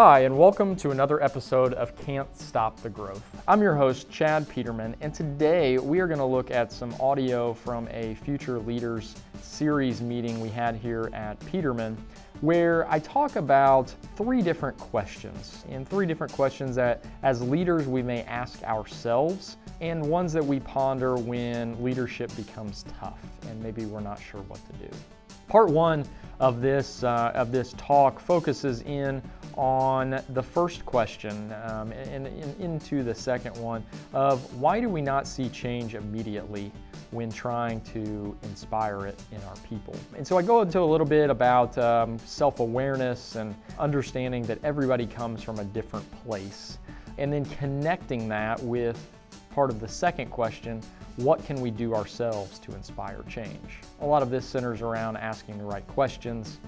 Hi, and welcome to another episode of Can't Stop the Growth. I'm your host, Chad Peterman, and today we are going to look at some audio from a Future Leaders series meeting we had here at Peterman, where I talk about three different questions, and three different questions that as leaders we may ask ourselves, and ones that we ponder when leadership becomes tough and maybe we're not sure what to do. Part one of this, uh, of this talk focuses in on the first question um, and, and, into the second one of why do we not see change immediately when trying to inspire it in our people. And so I go into a little bit about um, self awareness and understanding that everybody comes from a different place, and then connecting that with part of the second question what can we do ourselves to inspire change? A lot of this centers around asking the right questions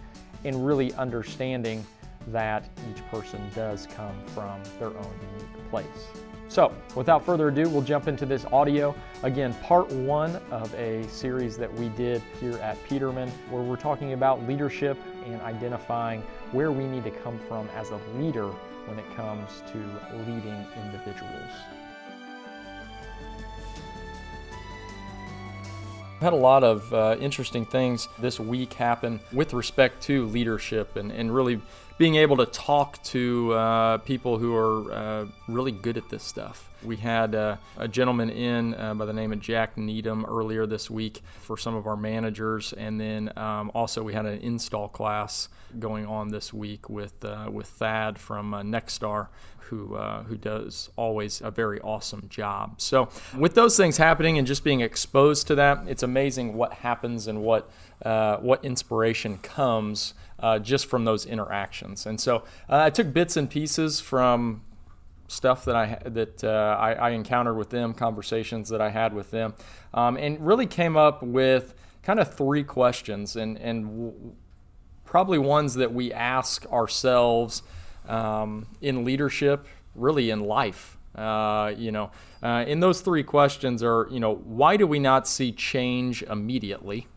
and really understanding that each person does come from their own unique place. So, without further ado, we'll jump into this audio. Again, part one of a series that we did here at Peterman, where we're talking about leadership and identifying where we need to come from as a leader when it comes to leading individuals. I've had a lot of uh, interesting things this week happen with respect to leadership and, and really being able to talk to uh, people who are uh, really good at this stuff. We had uh, a gentleman in uh, by the name of Jack Needham earlier this week for some of our managers, and then um, also we had an install class going on this week with uh, with Thad from uh, Nexstar, who who does always a very awesome job. So with those things happening and just being exposed to that, it's amazing what happens and what what inspiration comes uh, just from those interactions. And so uh, I took bits and pieces from stuff that I that uh, I, I, encountered with them, conversations that I had with them, um, and really came up with kind of three questions and and w- probably ones that we ask ourselves um, in leadership, really in life. Uh, you know, uh, in those three questions are, you know, why do we not see change immediately?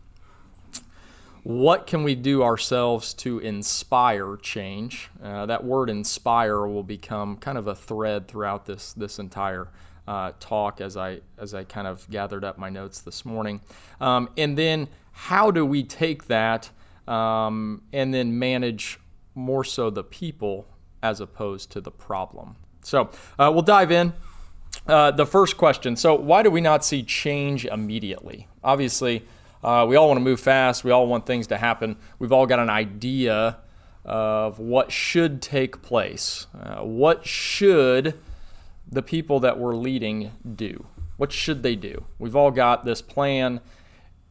What can we do ourselves to inspire change? Uh, that word "inspire" will become kind of a thread throughout this this entire uh, talk as I as I kind of gathered up my notes this morning. Um, and then, how do we take that um, and then manage more so the people as opposed to the problem. So uh, we'll dive in. Uh, the first question so, why do we not see change immediately? Obviously, uh, we all want to move fast, we all want things to happen. We've all got an idea of what should take place. Uh, what should the people that we're leading do? What should they do? We've all got this plan,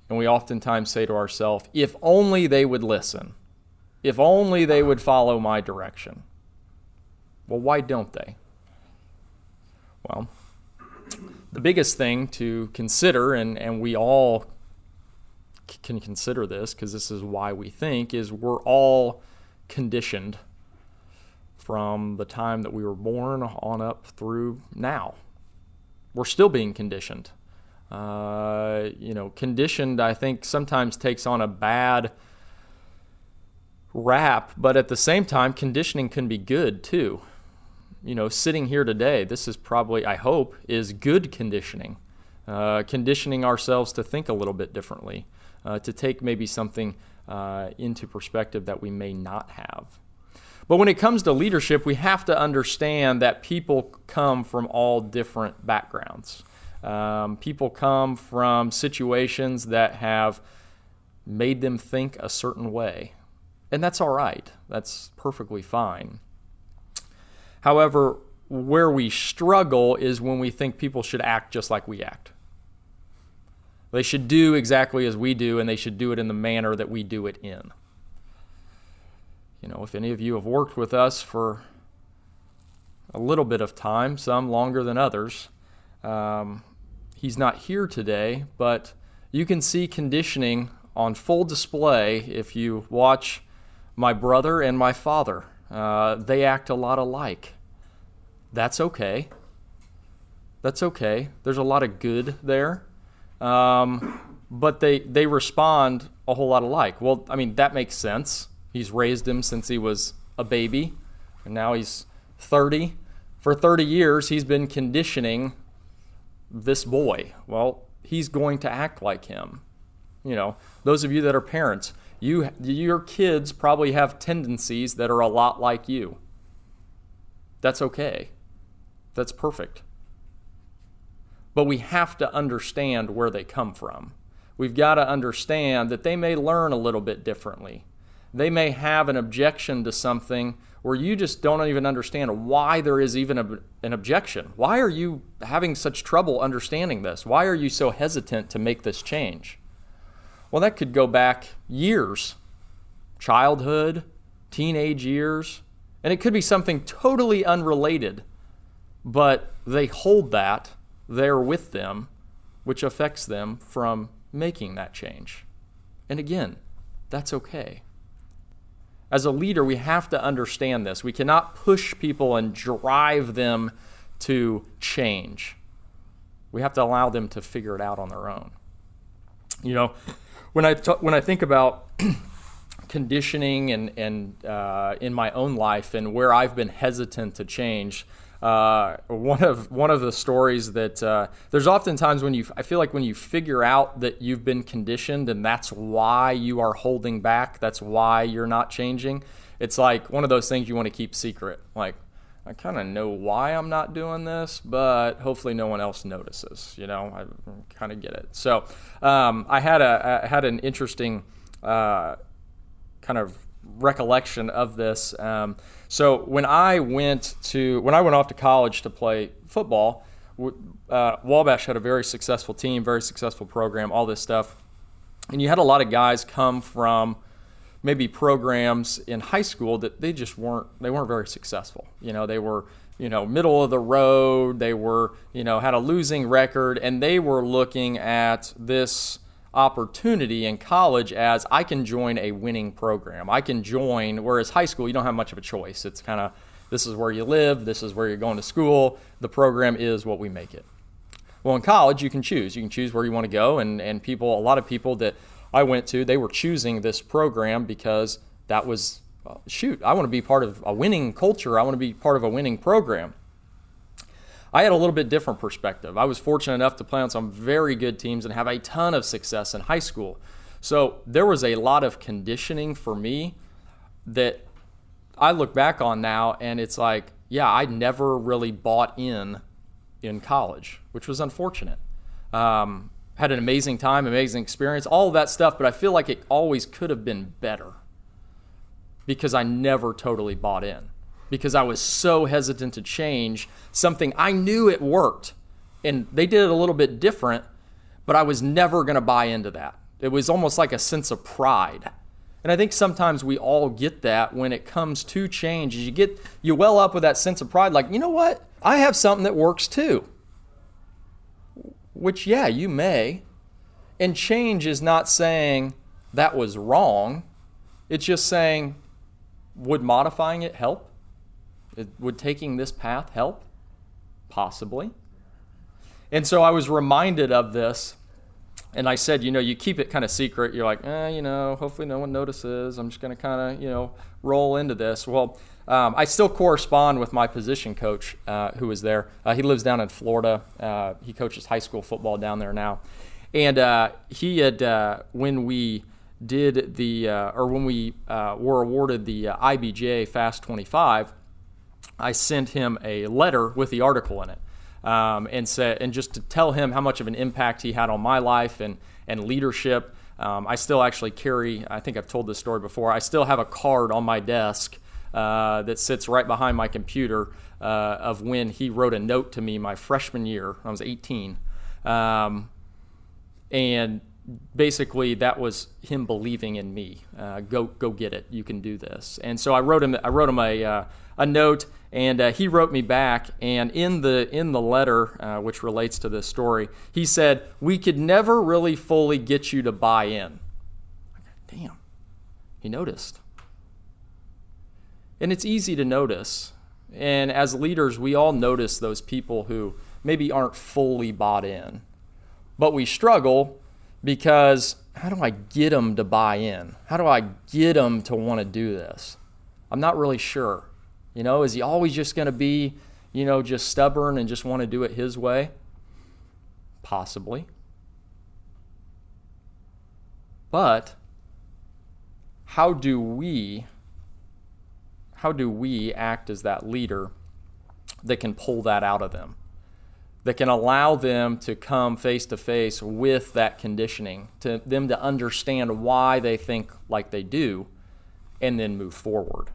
and we oftentimes say to ourselves, if only they would listen, if only they would follow my direction. Well, why don't they? Well, the biggest thing to consider, and, and we all can consider this because this is why we think, is we're all conditioned from the time that we were born on up through now. We're still being conditioned. Uh, you know, conditioned, I think, sometimes takes on a bad rap, but at the same time, conditioning can be good too you know, sitting here today, this is probably, I hope, is good conditioning. Uh, conditioning ourselves to think a little bit differently, uh, to take maybe something uh, into perspective that we may not have. But when it comes to leadership, we have to understand that people come from all different backgrounds. Um, people come from situations that have made them think a certain way. And that's all right, that's perfectly fine. However, where we struggle is when we think people should act just like we act. They should do exactly as we do, and they should do it in the manner that we do it in. You know, if any of you have worked with us for a little bit of time, some longer than others, um, he's not here today, but you can see conditioning on full display if you watch my brother and my father. Uh, they act a lot alike. That's okay. That's okay. There's a lot of good there. Um, but they, they respond a whole lot alike. Well, I mean, that makes sense. He's raised him since he was a baby. And now he's 30. For 30 years, he's been conditioning this boy. Well, he's going to act like him. You know, those of you that are parents, you your kids probably have tendencies that are a lot like you. That's okay. That's perfect. But we have to understand where they come from. We've got to understand that they may learn a little bit differently. They may have an objection to something where you just don't even understand why there is even a, an objection. Why are you having such trouble understanding this? Why are you so hesitant to make this change? Well, that could go back years childhood, teenage years, and it could be something totally unrelated, but they hold that there with them, which affects them from making that change. And again, that's okay. As a leader, we have to understand this. We cannot push people and drive them to change. We have to allow them to figure it out on their own. You know, when I, t- when I think about conditioning and, and uh, in my own life and where I've been hesitant to change, uh, one of one of the stories that uh, there's often times when you I feel like when you figure out that you've been conditioned and that's why you are holding back, that's why you're not changing. It's like one of those things you want to keep secret. Like I kind of know why I'm not doing this, but hopefully no one else notices. You know, I kind of get it. So um, I had a I had an interesting uh, kind of recollection of this. Um, so when I went to when I went off to college to play football, uh, Wabash had a very successful team, very successful program, all this stuff, and you had a lot of guys come from maybe programs in high school that they just weren't they weren't very successful. You know, they were you know middle of the road. They were you know had a losing record, and they were looking at this opportunity in college as I can join a winning program. I can join, whereas high school, you don't have much of a choice. It's kind of this is where you live, this is where you're going to school, the program is what we make it. Well, in college, you can choose. You can choose where you want to go, and, and people, a lot of people that I went to, they were choosing this program because that was, uh, shoot, I want to be part of a winning culture, I want to be part of a winning program. I had a little bit different perspective. I was fortunate enough to play on some very good teams and have a ton of success in high school. So there was a lot of conditioning for me that I look back on now and it's like, yeah, I never really bought in in college, which was unfortunate. Um, had an amazing time, amazing experience, all of that stuff, but I feel like it always could have been better because I never totally bought in because I was so hesitant to change something I knew it worked. And they did it a little bit different, but I was never going to buy into that. It was almost like a sense of pride. And I think sometimes we all get that when it comes to change. You get you well up with that sense of pride like, "You know what? I have something that works too." Which yeah, you may. And change is not saying that was wrong. It's just saying would modifying it help? Would taking this path help? Possibly. And so I was reminded of this, and I said, you know, you keep it kind of secret. You're like, eh, you know, hopefully no one notices. I'm just going to kind of, you know, roll into this. Well, um, I still correspond with my position coach uh, who was there. Uh, he lives down in Florida. Uh, he coaches high school football down there now. And uh, he had, uh, when we did the, uh, or when we were awarded the IBJ Fast 25, I sent him a letter with the article in it. Um, and said, and just to tell him how much of an impact he had on my life and and leadership. Um, I still actually carry. I think I've told this story before. I still have a card on my desk uh, that sits right behind my computer uh, of when he wrote a note to me my freshman year. I was 18, um, and basically that was him believing in me. Uh, go go get it. You can do this. And so I wrote him. I wrote him a uh, a note and uh, he wrote me back, and in the in the letter, uh, which relates to this story, he said, "We could never really fully get you to buy in." Damn, he noticed, and it's easy to notice. And as leaders, we all notice those people who maybe aren't fully bought in, but we struggle because how do I get them to buy in? How do I get them to want to do this? I'm not really sure. You know, is he always just going to be, you know, just stubborn and just want to do it his way? Possibly. But how do we how do we act as that leader that can pull that out of them? That can allow them to come face to face with that conditioning, to them to understand why they think like they do, and then move forward.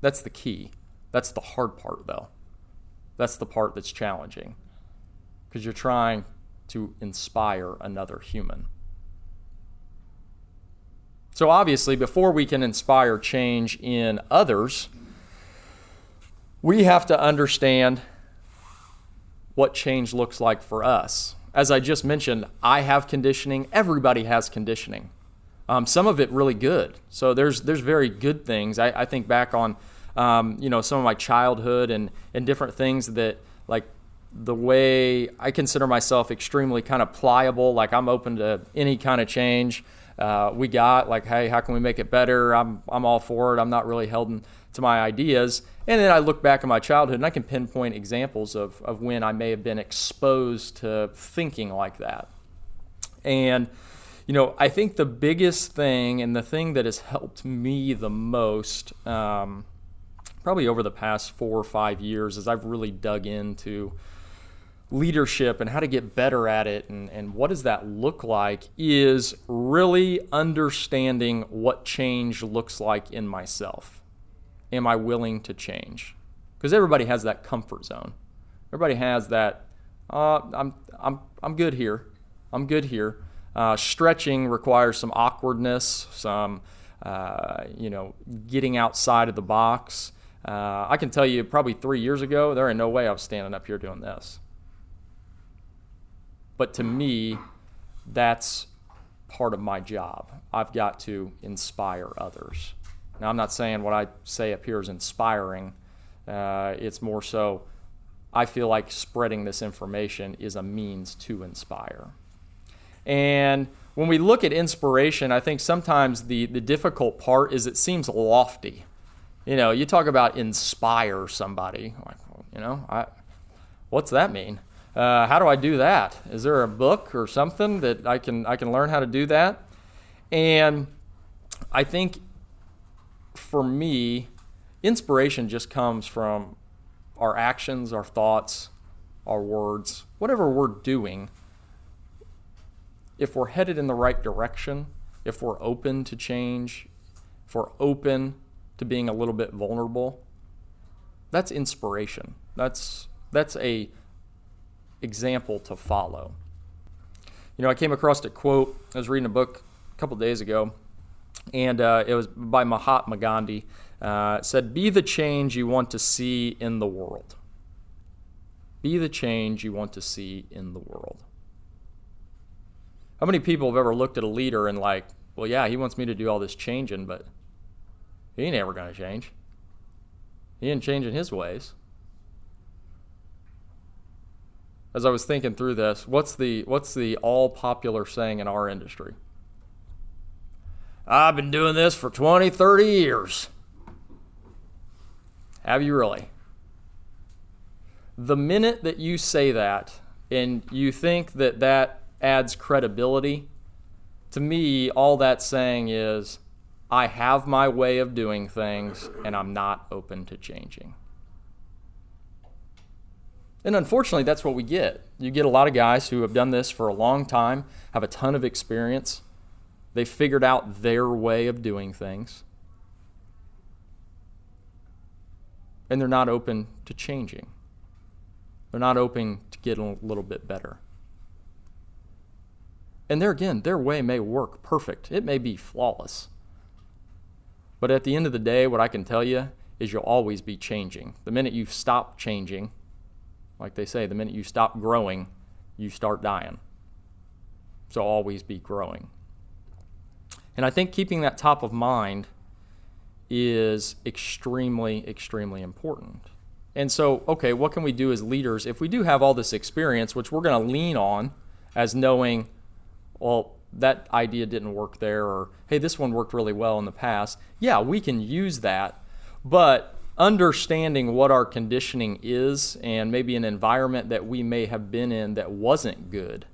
That's the key. That's the hard part, though. That's the part that's challenging because you're trying to inspire another human. So, obviously, before we can inspire change in others, we have to understand what change looks like for us. As I just mentioned, I have conditioning, everybody has conditioning. Um, some of it really good. So there's there's very good things. I, I think back on um, you know some of my childhood and and different things that like the way I consider myself extremely kind of pliable. Like I'm open to any kind of change uh, we got. Like, hey, how can we make it better? I'm, I'm all for it. I'm not really held to my ideas. And then I look back at my childhood and I can pinpoint examples of, of when I may have been exposed to thinking like that. And, you know, I think the biggest thing and the thing that has helped me the most, um, probably over the past four or five years, is I've really dug into leadership and how to get better at it and, and what does that look like is really understanding what change looks like in myself. Am I willing to change? Because everybody has that comfort zone. Everybody has that, uh, I'm, I'm, I'm good here. I'm good here. Uh, stretching requires some awkwardness, some, uh, you know, getting outside of the box. Uh, I can tell you probably three years ago, there ain't no way I was standing up here doing this. But to me, that's part of my job. I've got to inspire others. Now, I'm not saying what I say up here is inspiring. Uh, it's more so I feel like spreading this information is a means to inspire. And when we look at inspiration, I think sometimes the, the difficult part is it seems lofty. You know, you talk about inspire somebody, like, you know, I, what's that mean? Uh, how do I do that? Is there a book or something that I can I can learn how to do that? And I think for me, inspiration just comes from our actions, our thoughts, our words, whatever we're doing. If we're headed in the right direction, if we're open to change, if we're open to being a little bit vulnerable, that's inspiration. That's that's a example to follow. You know, I came across a quote. I was reading a book a couple days ago, and uh, it was by Mahatma Gandhi. Uh, said, Be the change you want to see in the world. Be the change you want to see in the world. How many people have ever looked at a leader and, like, well, yeah, he wants me to do all this changing, but he ain't ever to change. He ain't changing his ways as I was thinking through this, what's the what's the all popular saying in our industry? I've been doing this for 20, 30 years. Have you really? The minute that you say that and you think that that adds credibility, to me, all that's saying is, I have my way of doing things and I'm not open to changing. And unfortunately, that's what we get. You get a lot of guys who have done this for a long time, have a ton of experience. They figured out their way of doing things. And they're not open to changing. They're not open to getting a little bit better. And there again, their way may work perfect. It may be flawless. But at the end of the day, what I can tell you is you'll always be changing. The minute you stop changing, like they say, the minute you stop growing, you start dying. So always be growing. And I think keeping that top of mind is extremely, extremely important. And so, okay, what can we do as leaders if we do have all this experience, which we're going to lean on as knowing, well, that idea didn't work there, or hey, this one worked really well in the past? Yeah, we can use that. But understanding what our conditioning is and maybe an environment that we may have been in that wasn't good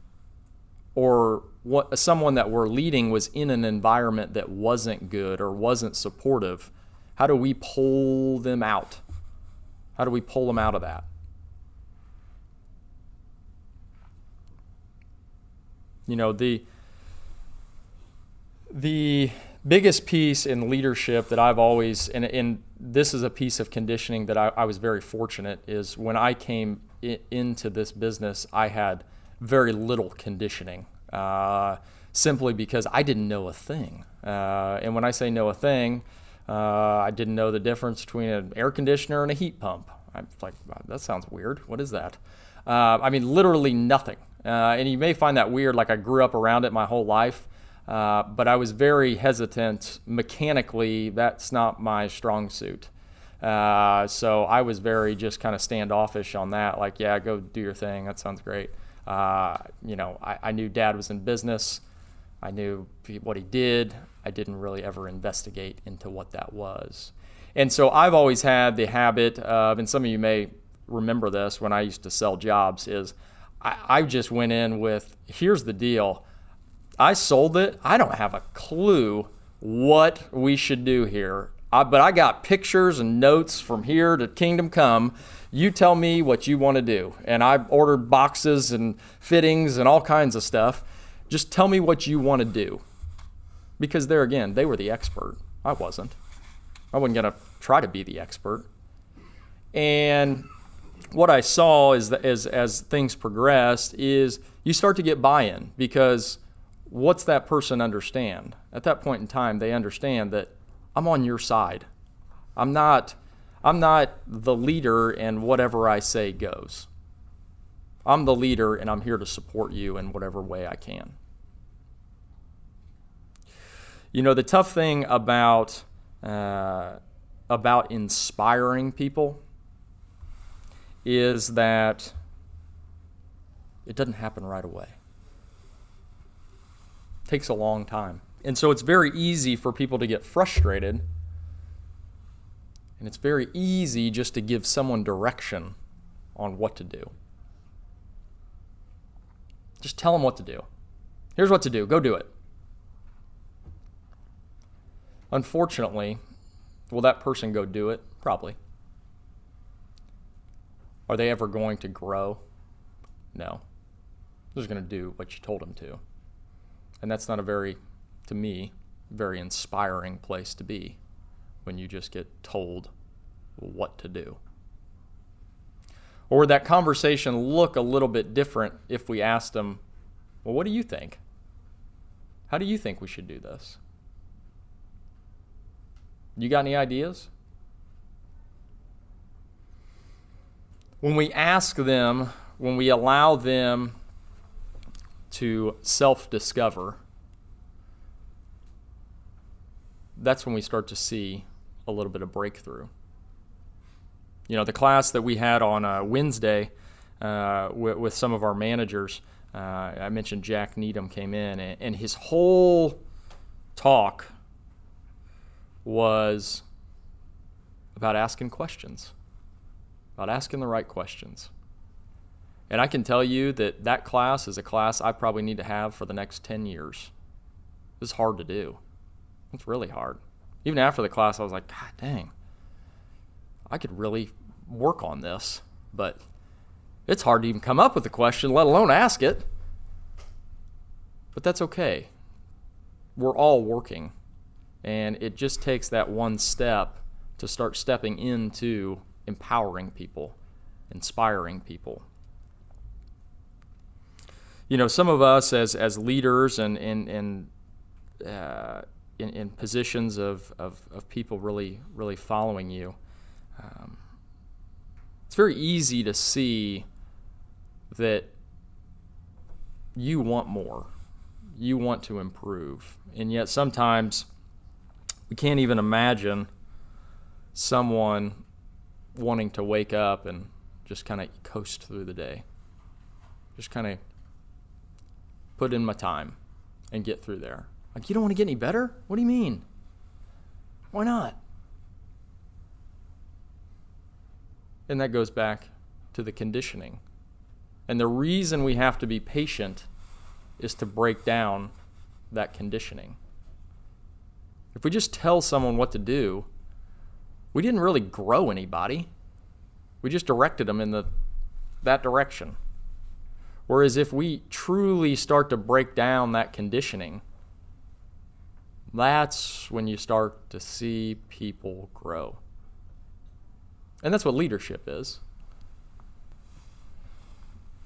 or what someone that we're leading was in an environment that wasn't good or wasn't supportive how do we pull them out how do we pull them out of that you know the the biggest piece in leadership that I've always and, and this is a piece of conditioning that I, I was very fortunate is when I came into this business I had very little conditioning uh, simply because I didn't know a thing. Uh, and when I say know a thing uh, I didn't know the difference between an air conditioner and a heat pump. I'm like that sounds weird. What is that? Uh, I mean literally nothing uh, and you may find that weird like I grew up around it my whole life uh, but I was very hesitant. Mechanically, that's not my strong suit. Uh, so I was very just kind of standoffish on that. Like, yeah, go do your thing. That sounds great. Uh, you know, I, I, knew dad was in business. I knew what he did. I didn't really ever investigate into what that was. And so I've always had the habit of, and some of you may remember this when I used to sell jobs, is I, I just went in with here's the deal I sold it. I don't have a clue what we should do here. I, but I got pictures and notes from here to Kingdom Come. You tell me what you want to do. And I ordered boxes and fittings and all kinds of stuff. Just tell me what you want to do. Because there again, they were the expert. I wasn't. I wasn't going to try to be the expert. And what I saw is that as, as things progressed is you start to get buy-in because what's that person understand? At that point in time, they understand that I'm on your side. I'm not I'm not the leader and whatever I say goes. I'm the leader and I'm here to support you in whatever way I can. You know, the tough thing about uh, about inspiring people is that it doesn't happen right away It takes a long time. And so it's very easy for people to get frustrated. And it's very easy just to give someone direction on what to do. Just tell them what to do. Here's what to do go do it. Unfortunately, will that person go do it? Probably. Are they ever going to grow? No. They're just going to do what you told them to. And that's not a very, to me, very inspiring place to be when you just get told what to do. Or would that conversation look a little bit different if we asked them, Well, what do you think? How do you think we should do this? You got any ideas? When we ask them, when we allow them to self discover, that's when we start to see a little bit of breakthrough. You know, the class that we had on uh, Wednesday uh, with, with, some of our managers, uh, I mentioned Jack Needham came in, and, and his whole talk was about asking questions, about asking the right questions. And I can tell you that that class is a class I probably need to have for the next 10 years. It's hard to do. It's really hard. Even after the class, I was like, God dang, I could really work on this. But it's hard to even come up with a question, let alone ask it. But that's okay. We're all working. And it just takes that one step to start stepping into empowering people, inspiring people. You know, some of us as as leaders and and and uh, in, in, positions of, of, of people really really following you, um, it's very easy to see that you want more, you want to improve, and yet sometimes we can't even imagine someone wanting to wake up and just kind of coast through the day, just kind of put in my time and get through there. Like, you don't want to get any better? What do you mean? Why not? And that goes back to the conditioning. And the reason we have to be patient is to break down that conditioning. If we just tell someone what to do, we didn't really grow anybody. We just directed them in the that direction. Whereas if we truly start to break down that conditioning, that's when you start to see people grow. And that's what leadership is.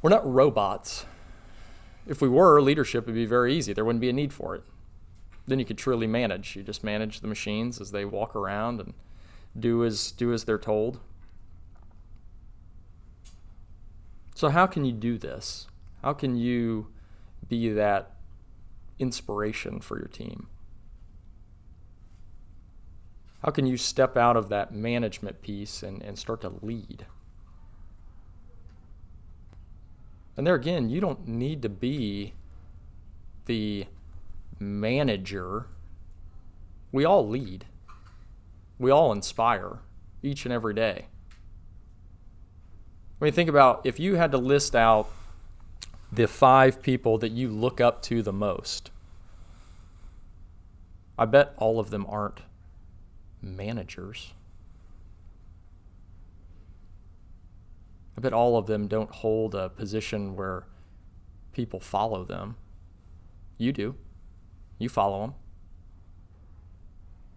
We're not robots. If we were, leadership would be very easy. There wouldn't be a need for it. Then you could truly manage. You just manage the machines as they walk around and do as do as they're told. So how can you do this? How can you be that inspiration for your team? How can you step out of that management piece and, and start to lead? And there again, you don't need to be the manager. We all lead, we all inspire each and every day. When you think about if you had to list out the five people that you look up to the most, I bet all of them aren't managers. I bet all of them don't hold a position where people follow them. You do. You follow them.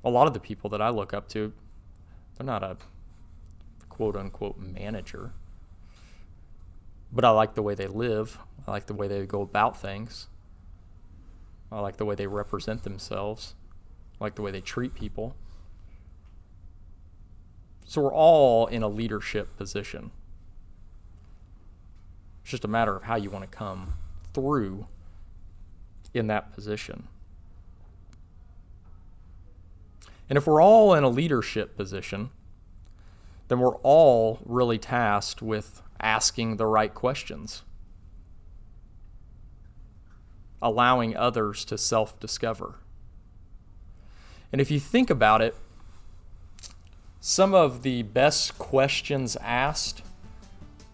A lot of the people that I look up to, they're not a quote unquote manager. But I like the way they live. I like the way they go about things. I like the way they represent themselves. I like the way they treat people. So we're all in a leadership position. It's just a matter of how you want to come through in that position. And if we're all in a leadership position, then we're all really tasked with asking the right questions, allowing others to self discover. And if you think about it, some of the best questions asked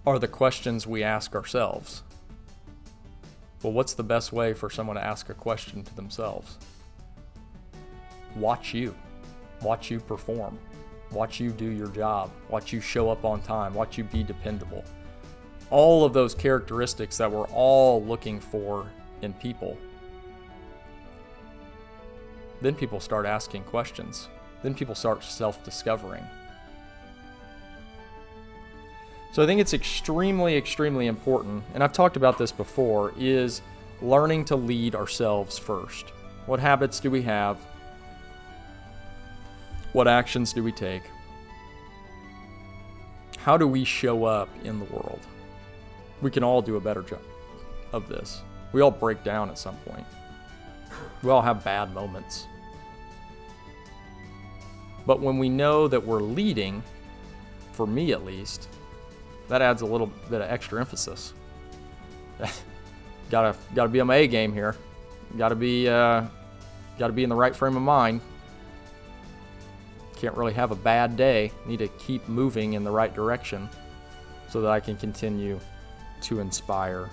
are the questions we ask ourselves. Well, what's the best way for someone to ask a question to themselves? Watch you. Watch you perform. Watch you do your job. Watch you show up on time. Watch you be dependable. All of those characteristics that we're all looking for in people. Then people start asking questions. Then people start self discovering. So I think it's extremely, extremely important, and I've talked about this before, is learning to lead ourselves first. What habits do we have? What actions do we take? How do we show up in the world? We can all do a better job of this. We all break down at some point. We all have bad moments. But when we know that we're leading, for me at least, that adds a little bit of extra emphasis. gotta gotta be on my A game here. Gotta be uh, gotta be in the right frame of mind. Can't really have a bad day. Need to keep moving in the right direction so that I can continue to inspire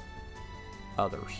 others.